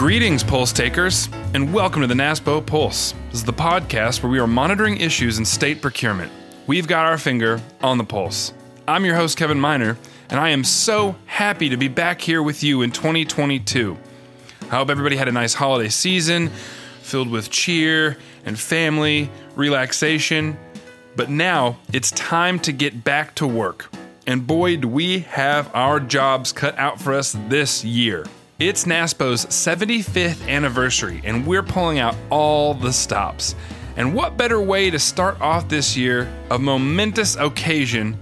Greetings, Pulse takers, and welcome to the NASPO Pulse. This is the podcast where we are monitoring issues in state procurement. We've got our finger on the pulse. I'm your host, Kevin Miner, and I am so happy to be back here with you in 2022. I hope everybody had a nice holiday season filled with cheer and family, relaxation. But now it's time to get back to work. And boy, do we have our jobs cut out for us this year. It's NASPO's 75th anniversary, and we're pulling out all the stops. And what better way to start off this year, a momentous occasion,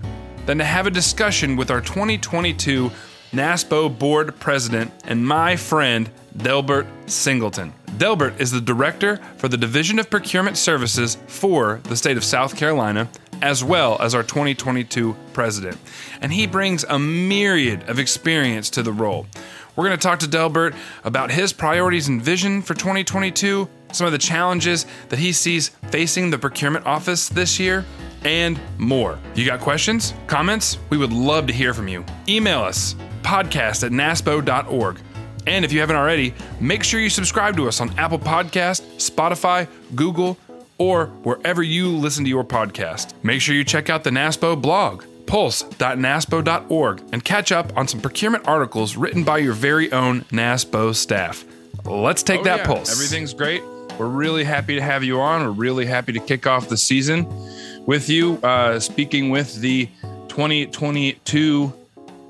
than to have a discussion with our 2022 NASPO board president and my friend, Delbert Singleton. Delbert is the director for the Division of Procurement Services for the state of South Carolina, as well as our 2022 president. And he brings a myriad of experience to the role. We're going to talk to Delbert about his priorities and vision for 2022, some of the challenges that he sees facing the procurement office this year, and more. You got questions, comments? We would love to hear from you. Email us podcast at naspo.org. And if you haven't already, make sure you subscribe to us on Apple Podcast, Spotify, Google, or wherever you listen to your podcast. Make sure you check out the NASPO blog pulse.naspo.org and catch up on some procurement articles written by your very own NASPO staff. Let's take oh, that yeah. pulse. Everything's great. We're really happy to have you on. We're really happy to kick off the season with you, uh, speaking with the 2022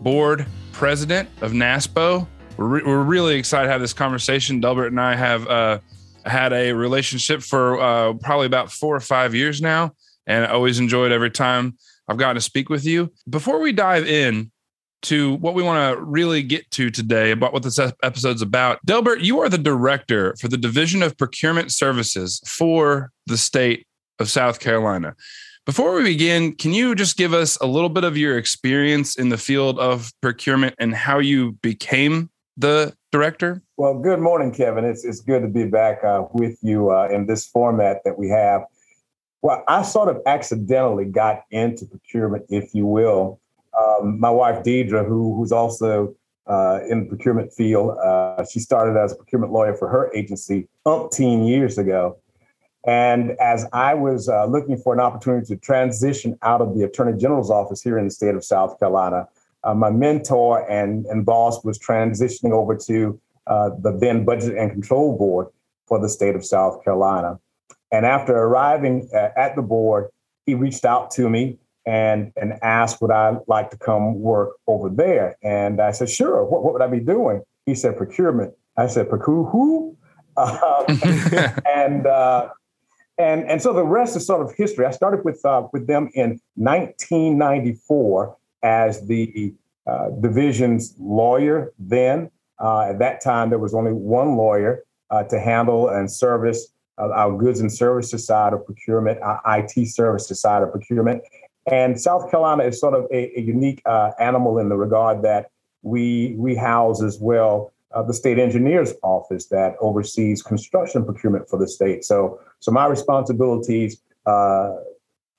board president of NASPO. We're, re- we're really excited to have this conversation. Delbert and I have uh, had a relationship for uh, probably about four or five years now, and I always enjoyed every time I've gotten to speak with you. Before we dive in to what we want to really get to today about what this episode's about, Delbert, you are the director for the Division of Procurement Services for the state of South Carolina. Before we begin, can you just give us a little bit of your experience in the field of procurement and how you became the director? Well, good morning, Kevin. It's, it's good to be back uh, with you uh, in this format that we have. Well, I sort of accidentally got into procurement, if you will. Um, my wife Deidre, who who's also uh, in the procurement field, uh, she started as a procurement lawyer for her agency umpteen years ago. And as I was uh, looking for an opportunity to transition out of the Attorney General's office here in the state of South Carolina, uh, my mentor and, and boss was transitioning over to uh, the then Budget and Control Board for the state of South Carolina. And after arriving at the board, he reached out to me and and asked would I like to come work over there. And I said, sure. What, what would I be doing? He said, procurement. I said, procure who? Um, and uh, and and so the rest is sort of history. I started with uh, with them in 1994 as the uh, division's lawyer. Then uh, at that time, there was only one lawyer uh, to handle and service our goods and services side of procurement, our IT services side of procurement. And South Carolina is sort of a, a unique uh, animal in the regard that we we house as well uh, the state engineer's office that oversees construction procurement for the state. So so my responsibilities uh,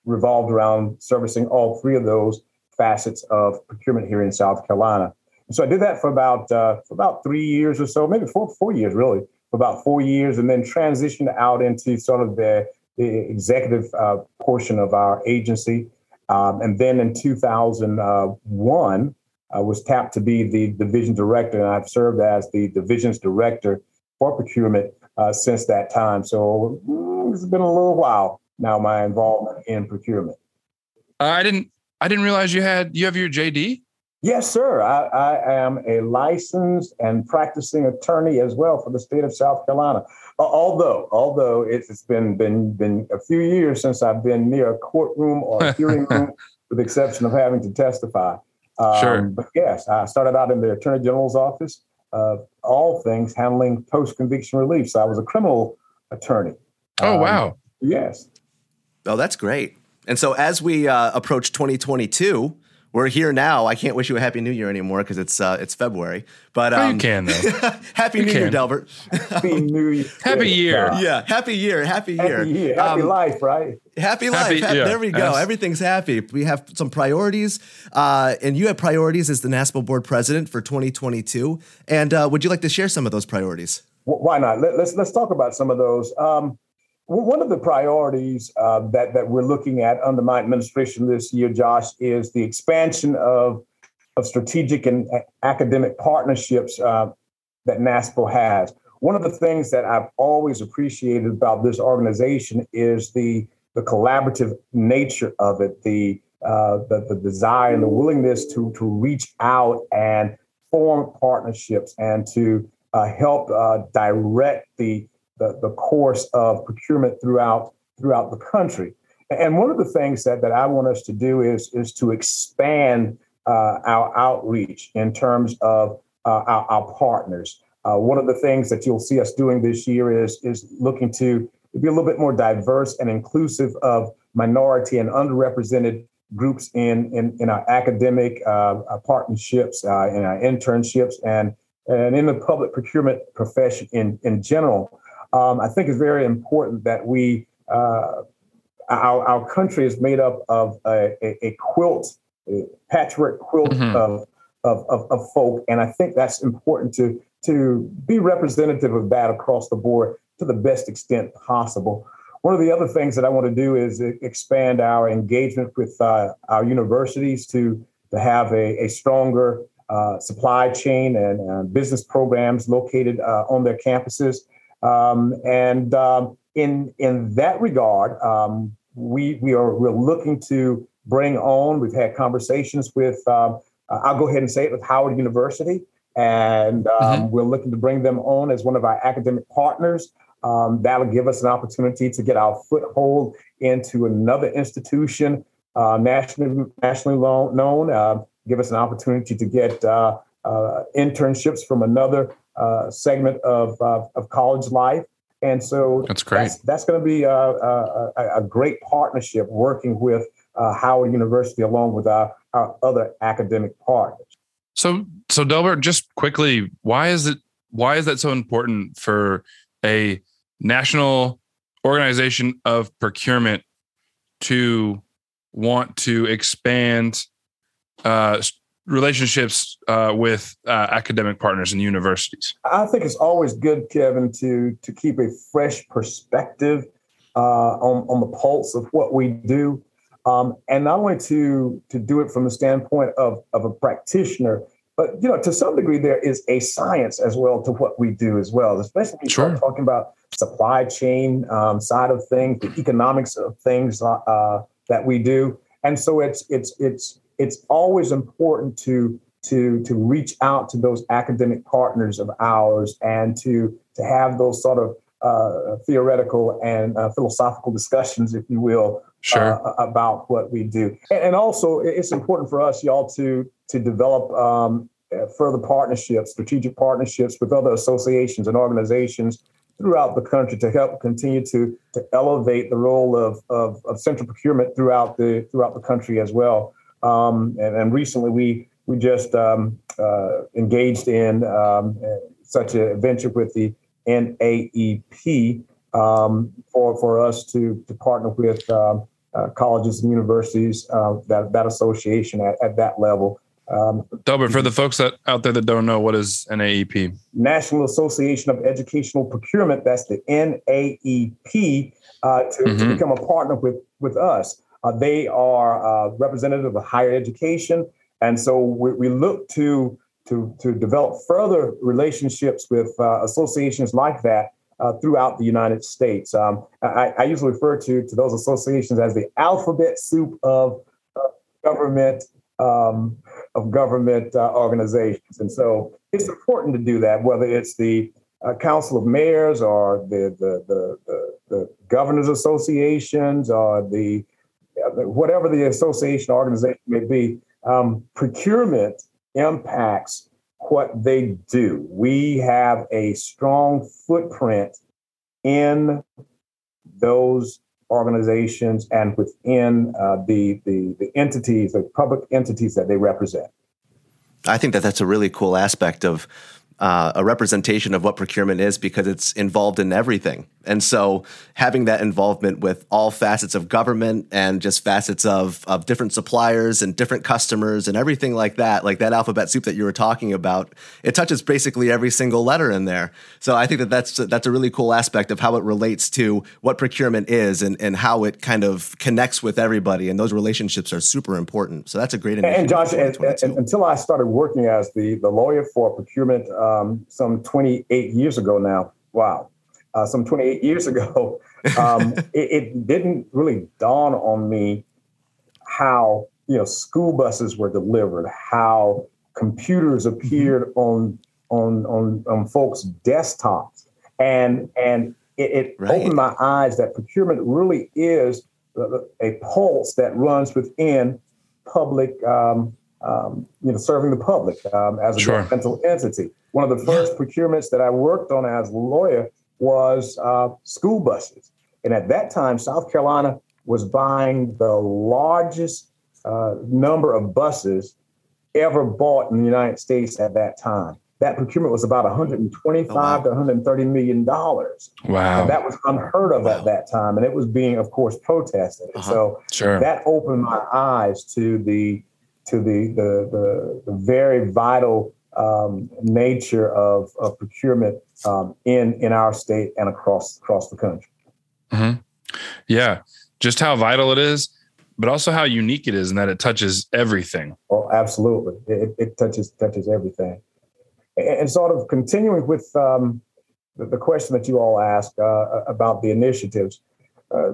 revolved around servicing all three of those facets of procurement here in South Carolina. so I did that for about uh, for about three years or so, maybe four four years really for about four years and then transitioned out into sort of the, the executive uh, portion of our agency. Um, and then in 2001, I was tapped to be the division director, and I've served as the division's director for procurement uh, since that time. So mm, it's been a little while now. My involvement in procurement. I didn't. I didn't realize you had you have your JD. Yes, sir. I, I, am a licensed and practicing attorney as well for the state of South Carolina. Uh, although, although it's, it's been been been a few years since I've been near a courtroom or a hearing room, with the exception of having to testify. Um, sure. But yes, I started out in the Attorney General's office, uh, all things handling post conviction relief. So I was a criminal attorney. Oh um, wow! Yes. Oh, that's great. And so as we uh, approach 2022 we're here now. I can't wish you a happy new year anymore because it's uh, it's February. But um, oh, you can though. happy you new can. year, Delbert. happy new year. Happy year. Yeah, happy year. Happy year. Happy year. Happy um, life, right? Happy life. Happy, yeah. There we go. Yes. Everything's happy. We have some priorities, uh, and you have priorities as the NASPO board president for 2022. And uh, would you like to share some of those priorities? why not? Let, us let's, let's talk about some of those. Um, one of the priorities uh, that that we're looking at under my administration this year, Josh, is the expansion of of strategic and academic partnerships uh, that NASPO has. One of the things that I've always appreciated about this organization is the the collaborative nature of it, the uh, the, the desire and the willingness to to reach out and form partnerships and to uh, help uh, direct the, the, the course of procurement throughout throughout the country. And one of the things that, that I want us to do is is to expand uh, our outreach in terms of uh, our, our, partners. Uh, one of the things that you'll see us doing this year is is looking to be a little bit more diverse and inclusive of minority and underrepresented groups in in, in our academic uh, partnerships, uh, in our internships, and and in the public procurement profession in in general. Um, I think it's very important that we uh, our, our country is made up of a, a, a quilt, a patchwork quilt mm-hmm. of, of, of, of folk, and I think that's important to to be representative of that across the board to the best extent possible. One of the other things that I want to do is expand our engagement with uh, our universities to, to have a, a stronger uh, supply chain and uh, business programs located uh, on their campuses. Um, and um, in, in that regard, um, we, we are we're looking to bring on, we've had conversations with, um, uh, I'll go ahead and say it, with Howard University. And um, mm-hmm. we're looking to bring them on as one of our academic partners. Um, that'll give us an opportunity to get our foothold into another institution, uh, nationally nationally known. Uh, give us an opportunity to get uh, uh internships from another uh, segment of, of college life. And so that's great. That's, that's going to be a, a, a, great partnership working with uh, Howard University along with our, our other academic partners. So, so Delbert, just quickly, why is it why is that so important for a national organization of procurement to want to expand uh, relationships uh, with uh, academic partners and universities? I think it's always good, Kevin, to to keep a fresh perspective uh, on on the pulse of what we do, um, and not only to to do it from the standpoint of of a practitioner, but you know, to some degree, there is a science as well to what we do as well, especially when sure. talking about supply chain um, side of things, the economics of things uh, uh, that we do. And so it's it's it's it's always important to to to reach out to those academic partners of ours and to to have those sort of uh, theoretical and uh, philosophical discussions, if you will, sure. uh, about what we do. And, and, also, it's important for us, y'all, to to develop um, uh, further partnerships, strategic partnerships with other associations and organizations throughout the country to help continue to to elevate the role of of, of central procurement throughout the throughout the country as well. Um, and, and, recently, we we just um, uh, engaged in um, such a venture with the NAEP um, for for us to to partner with um, uh, colleges and universities uh, that that association at, at that level. Um, Delbert, for the folks that out there that don't know, what is NAEP? National Association of Educational Procurement. That's the NAEP uh, to, mm-hmm. to, become a partner with with us. Uh, they are uh, representative of higher education, and so we, we look to to to develop further relationships with uh, associations like that uh, throughout the United States. Um, I, I, usually refer to, to those associations as the alphabet soup of government um, of government uh, organizations, and so it's important to do that. Whether it's the uh, Council of Mayors or the the, the the, the governors associations or the whatever the association organization may be, um, procurement impacts what they do. We have a strong footprint in those organizations and within uh, the, the, the entities, the public entities that they represent. I think that that's a really cool aspect of uh, a representation of what procurement is because it's involved in everything. And so having that involvement with all facets of government and just facets of, of different suppliers and different customers and everything like that, like that alphabet soup that you were talking about, it touches basically every single letter in there. So I think that that's, that's a really cool aspect of how it relates to what procurement is and, and how it kind of connects with everybody. And those relationships are super important. So that's a great initiative. And Josh, and, and, until I started working as the, the lawyer for procurement um, some 28 years ago now, wow uh, some 28 years ago, um, it, it, didn't really dawn on me how you know school buses were delivered, how computers mm-hmm. appeared mm-hmm. on, on on on folks' desktops, and and it, it right. opened my eyes that procurement really is a pulse that runs within public, um, um, you know, serving the public um, as a sure. governmental entity. One of the first procurements that I worked on as a lawyer was uh, school buses. And at that time, South Carolina was buying the largest uh, number of buses ever bought in the United States at that time. That procurement was about 125 oh, wow. to 130 million dollars. Wow, and that was unheard of wow. at that time, and it was being, of course, protested. Uh-huh. So sure. that opened my eyes to the to the the the, the very vital um, nature of, of procurement um, in in our state and across across the country. Mm-hmm. Yeah, just how vital it is, but also how unique it is, and that it touches everything. Oh, absolutely! It, it touches touches everything. And, and sort of continuing with um, the, the, question that you all asked uh, about the initiatives, uh,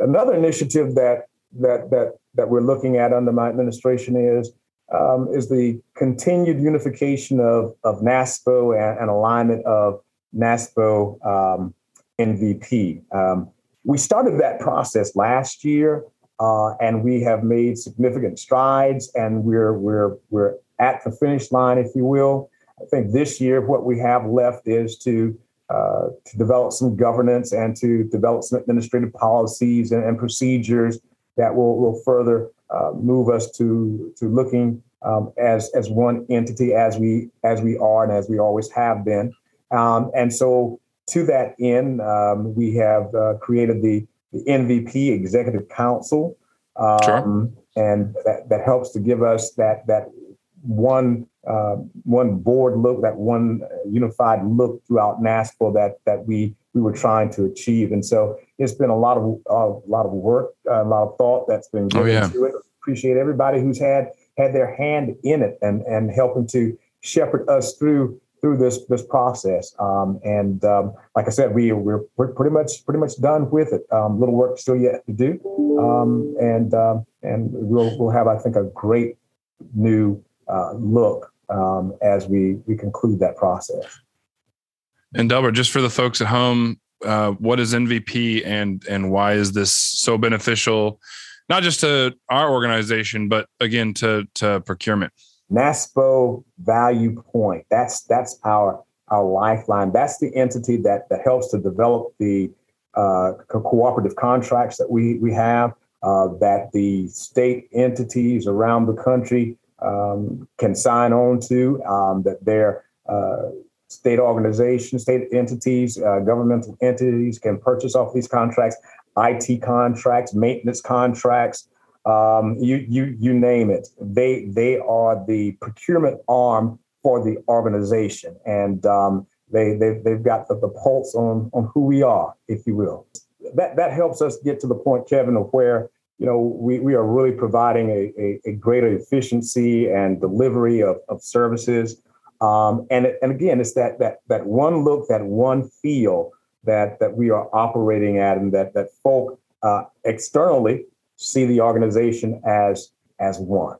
another initiative that that that that we're looking at under my administration is um, is the continued unification of, of NASPO and, and alignment of NASPO um, NVP. Um, we started that process last year, uh, and we have made significant strides, and we're we're we're at the finish line, if you will. I think this year what we have left is to uh, to develop some governance and to develop some administrative policies and, and procedures that will will further uh, move us to to looking um, as as one entity as we as we are and as we always have been. Um, and so to that end, um, we have uh, created the, the NVP Executive Council, um, sure. and that, that helps to give us that that one uh, one board look, that one unified look throughout NASPO that that we we were trying to achieve. And so it's been a lot of a lot of work, a lot of thought that's been given oh, yeah. to it. Appreciate everybody who's had had their hand in it and and helping to shepherd us through through this this process. Um, and um, like I said, we we're, we're pretty much pretty much done with it. Um, little work still yet to do, um, and um, and we'll we'll have I think a great new uh, look um, as we we conclude that process. And Delbert, just for the folks at home, uh, what is NVP and and why is this so beneficial? not just to our organization, but again to to procurement. NASPO Value Point. That's that's our our lifeline. That's the entity that that helps to develop the uh, co- cooperative contracts that we we have. Uh, that the state entities around the country um, can sign on to. Um, that their uh, state organizations, state entities, uh, governmental entities can purchase off these contracts. IT contracts, maintenance contracts, um, you you you name it. They they are the procurement arm for the organization, and um, they they they've got the, the pulse on on who we are, if you will. That that helps us get to the point, Kevin, of where you know we, we are really providing a, a, a greater efficiency and delivery of, of services. Um, and and again, it's that that that one look, that one feel that that we are operating at, and that that folk uh, externally see the organization as as one.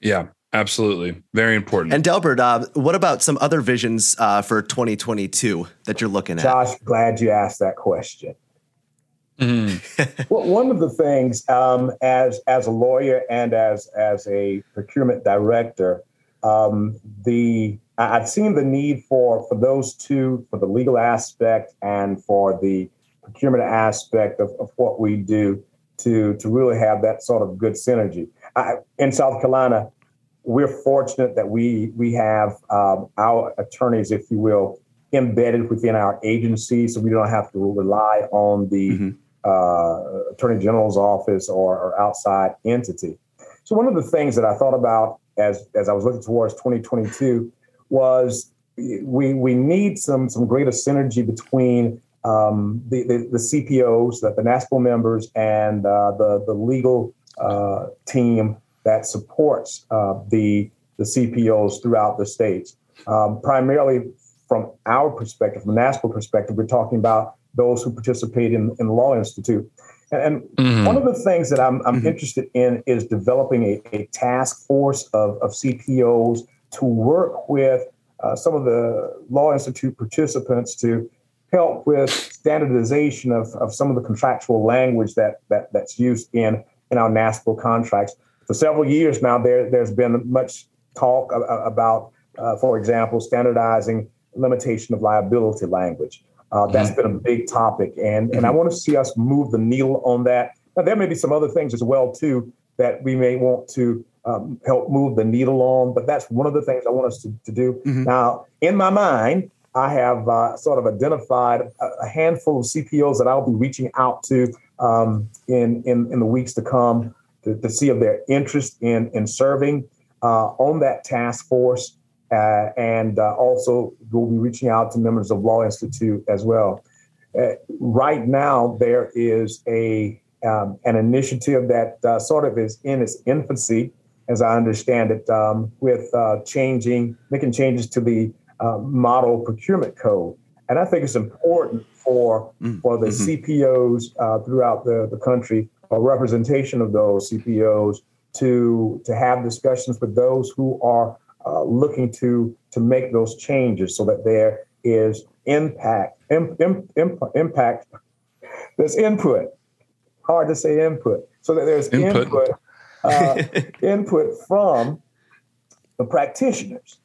Yeah, absolutely, very important. And Delbert, uh, what about some other visions uh, for 2022 that you're looking at? Josh, glad you asked that question. Mm-hmm. well, one of the things, um, as as a lawyer and as as a procurement director, um, the I've seen the need for for those two, for the legal aspect and for the procurement aspect of, of what we do to to really have that sort of good synergy. I, in South Carolina, we're fortunate that we we have um, our attorneys, if you will, embedded within our agency, so we don't have to rely on the mm-hmm. uh, attorney general's office or, or, outside entity. So one of the things that I thought about as as I was looking towards 2022 was we we need some some greater synergy between um, the, the, the CPOs, the, the NASPO members, and uh, the the legal uh, team that supports uh, the the CPOs throughout the states. Um, primarily from our perspective, from NASPO perspective, we're talking about those who participate in, in Law Institute. And, and mm-hmm. one of the things that I'm, I'm mm-hmm. interested in is developing a, a task force of, of CPOs to work with uh, some of the Law Institute participants to help with standardization of, of some of the contractual language that, that that's used in, in our NASPO contracts. For several years now, there, there's been much talk about, uh, for example, standardizing limitation of liability language. Uh, that's mm-hmm. been a big topic, and and I mm-hmm. want to see us move the needle on that. Now, there may be some other things as well too that we may want to um, help move the needle on, but that's one of the things I want us to, to do. Mm-hmm. Now, in my mind, I have uh, sort of identified a, handful of CPOs that I'll be reaching out to um, in, in in the weeks to come to, to see if their interest in in serving uh, on that task force. Uh, and uh, also, we'll be reaching out to members of Law Institute as well. Uh, right now, there is a um, an initiative that uh, sort of is in its infancy, as I understand it, um, with uh, changing, making changes to the uh, model procurement code. And I think it's important for mm, for the mm-hmm. CPOs throughout the, the country, a representation of those CPOs to to have discussions with those who are uh, looking to to make those changes so that there is impact imp, imp, imp, impact. There's input. Hard to say input. So that there's input. input, uh, input from the practitioners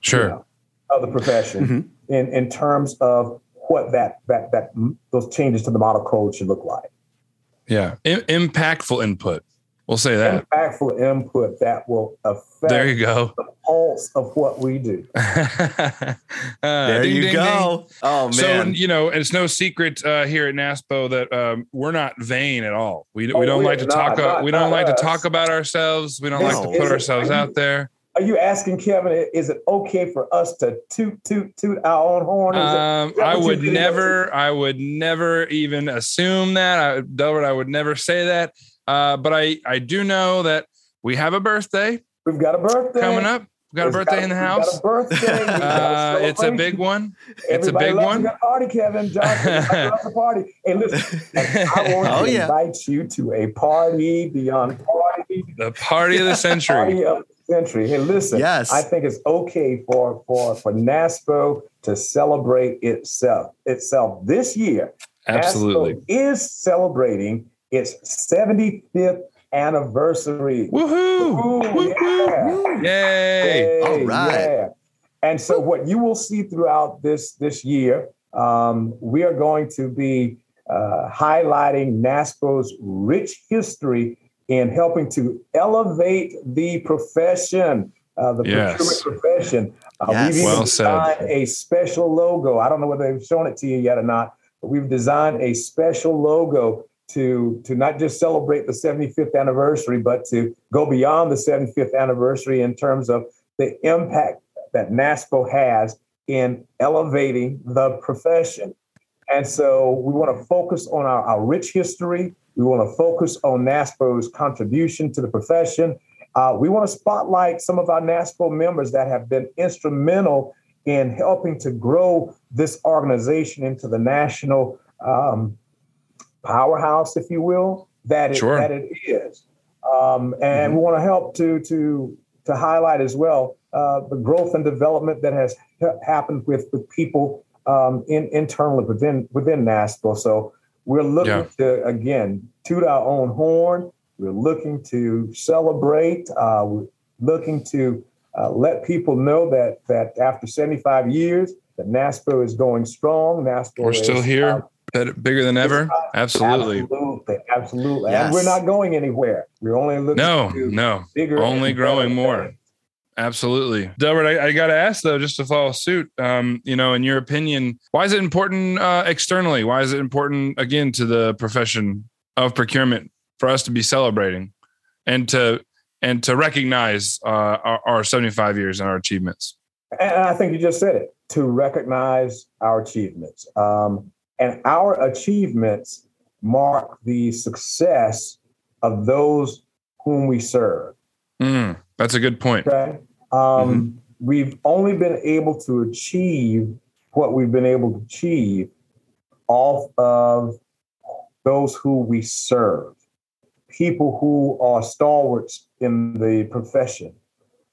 sure. you know, of the profession mm-hmm. in in terms of what that that that those changes to the model code should look like. Yeah. I- impactful input We'll say that. Impactful input that will affect there you go. the pulse of what we do. uh, there ding, you ding, go. Ding. Oh, man. So, you know, it's no secret uh, here at NASPO that um, we're not vain at all. We, oh, we don't like to not, talk. Not, we don't like us. to talk about ourselves. We don't no. like to put ourselves it, out there. Are you asking Kevin? Is it okay for us to toot toot toot our own horn? Um, I would never. I would never even assume that. I, Delbert, I would never say that. Uh, but I, I do know that we have a birthday. We've got a birthday coming up. We've got a birthday got, in the house. Got a birthday. uh, it's a big one. It's Everybody a big one. A party, Kevin. John, loves a party. Hey, listen, I want oh, to yeah. invite you to a party beyond party. The party of the century. party of the century. Hey, listen. Yes. I think it's okay for for for NASPO to celebrate itself itself this year. Absolutely, NASPO is celebrating its 75th anniversary. Woohoo! Woohoo! Yeah. Yay! All right. Yeah. And so, what you will see throughout this this year, um, we are going to be uh, highlighting NASPO's rich history in helping to elevate the profession, uh, the yes. procurement profession. Uh, yes. We've well designed said. a special logo. I don't know whether they've shown it to you yet or not, but we've designed a special logo to to not just celebrate the 75th anniversary, but to go beyond the 75th anniversary in terms of the impact that NASPO has in elevating the profession. And so we want to focus on our, our rich history. We want to focus on NASPO's contribution to the profession. Uh, we want to spotlight some of our NASPO members that have been instrumental in helping to grow this organization into the national um, powerhouse, if you will, that it, sure. that it is. Um, and mm-hmm. we want to help to to to highlight as well uh, the growth and development that has happened with with people um, in internally within within NASPO. So we're looking yeah. to again toot our own horn. We're looking to celebrate. Uh, we're looking to uh, let people know that that after 75 years, that NASPO is going strong. NASPO we're is, still here. Better, bigger than ever. Absolutely. Absolutely. Absolutely. Yes. And we're not going anywhere. We're only looking no, no, bigger only growing more. Absolutely. Delbert, I, I got to ask though, just to follow suit, um, you know, in your opinion, why is it important uh, externally? Why is it important, again, to the profession of procurement for us to be celebrating and to and to recognize uh, our, our 75 years and our achievements? And I think you just said it to recognize our achievements. Um, and our achievements mark the success of those whom we serve. Mm, that's a good point. Okay. Um, mm-hmm. We've only been able to achieve what we've been able to achieve off of those who we serve, people who are stalwarts in the profession,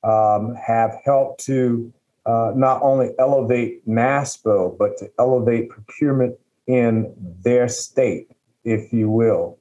um, have helped to uh, not only elevate NASPO, but to elevate procurement in their state, if you will.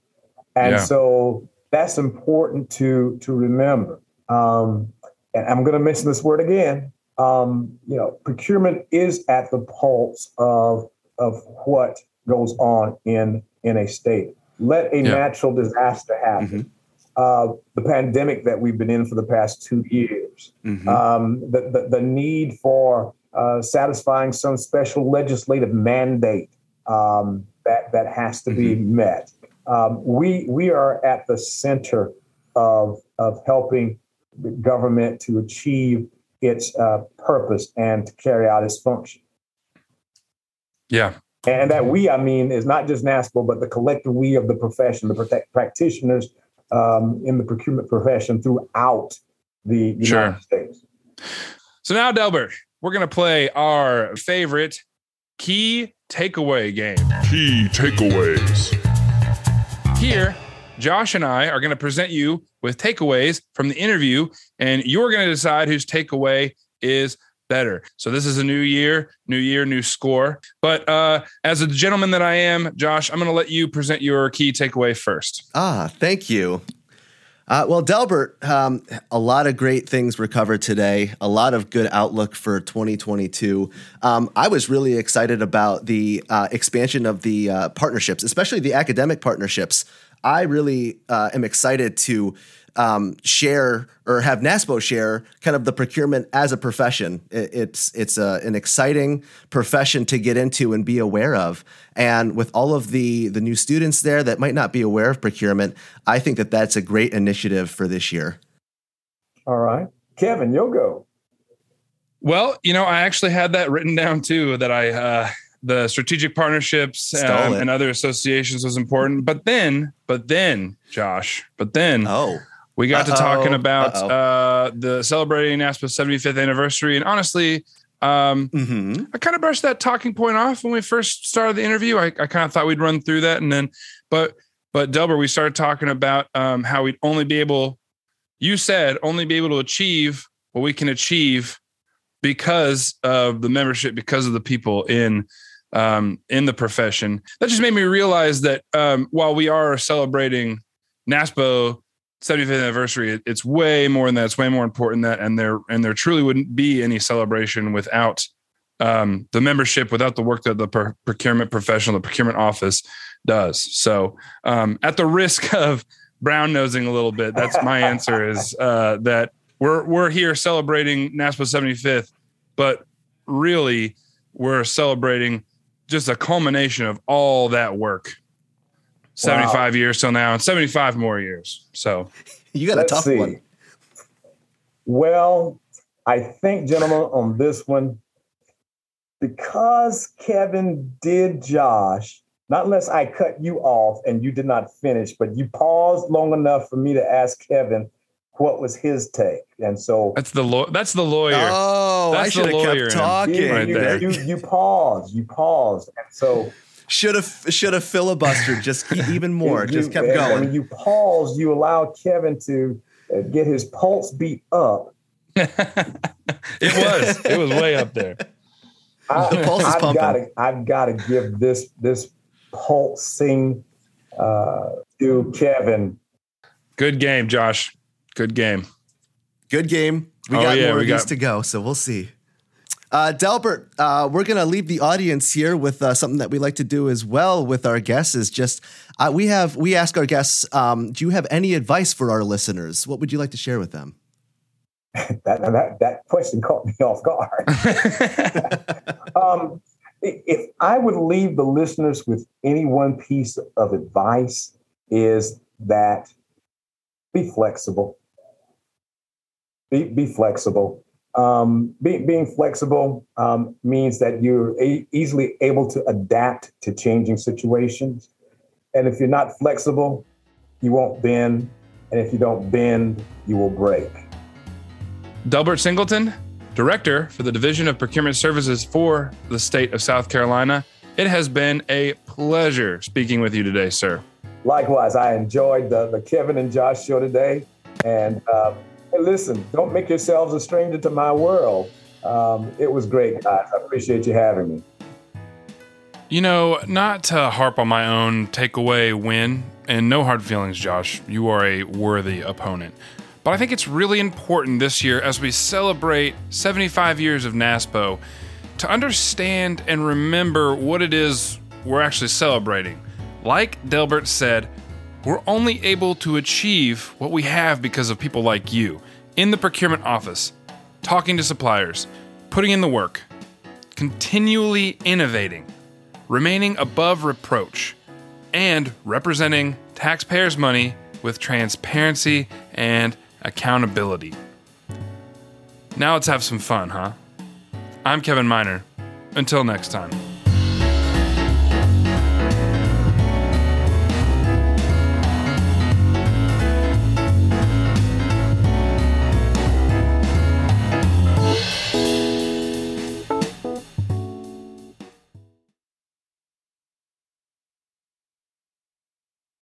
And yeah. so that's important to to remember. Um, and I'm going to mention this word again. Um, you know, procurement is at the pulse of of what goes on in in a state. Let a yeah. natural disaster happen. Mm-hmm. Uh, the pandemic that we've been in for the past two years, mm-hmm. um, the, the, the need for uh, satisfying some special legislative mandate um, that that has to mm-hmm. be met. Um, we we are at the center of of helping the government to achieve its uh, purpose and to carry out its function. Yeah. And that we, I mean, is not just NASPO, but the collective we of the profession, the protect practitioners um, in the procurement profession throughout the United sure. States. So now, Delbert, we're going to play our favorite key takeaway game. Key takeaways. Here, Josh and I are going to present you with takeaways from the interview, and you're going to decide whose takeaway is better. So this is a new year, new year, new score. But uh, as a gentleman that I am, Josh, I'm going to let you present your key takeaway first. Ah, thank you. Uh, well, Delbert, um, a lot of great things were covered today. A lot of good outlook for 2022. Um, I was really excited about the uh, expansion of the uh, partnerships, especially the academic partnerships. I really uh, am excited to um, share or have NASPO share kind of the procurement as a profession. It, it's it's a, an exciting profession to get into and be aware of. And with all of the the new students there that might not be aware of procurement, I think that that's a great initiative for this year. All right, Kevin, you'll go. Well, you know, I actually had that written down too. That I. Uh, the strategic partnerships um, and other associations was important. But then, but then, Josh, but then, oh, we got Uh-oh. to talking about uh, the celebrating NASPO 75th anniversary, and honestly, um, mm-hmm. I kind of brushed that talking point off when we first started the interview. I, I kind of thought we'd run through that, and then, but but Delbert, we started talking about um, how we'd only be able. You said only be able to achieve what we can achieve because of the membership, because of the people in um, in the profession. That just made me realize that um, while we are celebrating NASPO 75th anniversary, it's way more than that. It's way more important than that, and there and there truly wouldn't be any celebration without um, the membership, without the work that the per- procurement professional, the procurement office does. So, um, at the risk of brown nosing a little bit, that's my answer is uh, that we're we're here celebrating NASPO 75th, but really we're celebrating just a culmination of all that work 75 wow. years till now and 75 more years. So you got Let's a tough see. one. Well, I think, gentlemen, on this one, because Kevin did Josh, not unless I cut you off and you did not finish, but you paused long enough for me to ask Kevin what was his take. And so that's the law. That's the lawyer. Oh, that's I should have kept talking. You, right you, there. You, you, you paused. You paused. And so should have should have filibustered just even more. you, just kept going. When you pause, you allow Kevin to uh, get his pulse beat up. it was. It was way up there. I, the pulse is I've pumping. Gotta, I've got to give this this pulsing uh, to Kevin. Good game, Josh. Good game. Good game. We oh, got yeah, more of these got... to go, so we'll see. Uh, Delbert, uh, we're going to leave the audience here with uh, something that we like to do as well with our guests. Is just uh, we have we ask our guests, um, do you have any advice for our listeners? What would you like to share with them? that, that, that question caught me off guard. um, if I would leave the listeners with any one piece of advice, is that be flexible. Be, be flexible. Um, be, being flexible um, means that you're a- easily able to adapt to changing situations. And if you're not flexible, you won't bend. And if you don't bend, you will break. Delbert Singleton, Director for the Division of Procurement Services for the state of South Carolina. It has been a pleasure speaking with you today, sir. Likewise, I enjoyed the, the Kevin and Josh show today. And uh, listen, don't make yourselves a stranger to my world. Um, it was great, guys. I appreciate you having me. You know, not to harp on my own takeaway win, and no hard feelings, Josh. You are a worthy opponent. But I think it's really important this year as we celebrate 75 years of NASPO to understand and remember what it is we're actually celebrating. Like Delbert said, we're only able to achieve what we have because of people like you in the procurement office, talking to suppliers, putting in the work, continually innovating, remaining above reproach, and representing taxpayers' money with transparency and accountability. Now let's have some fun, huh? I'm Kevin Miner. Until next time.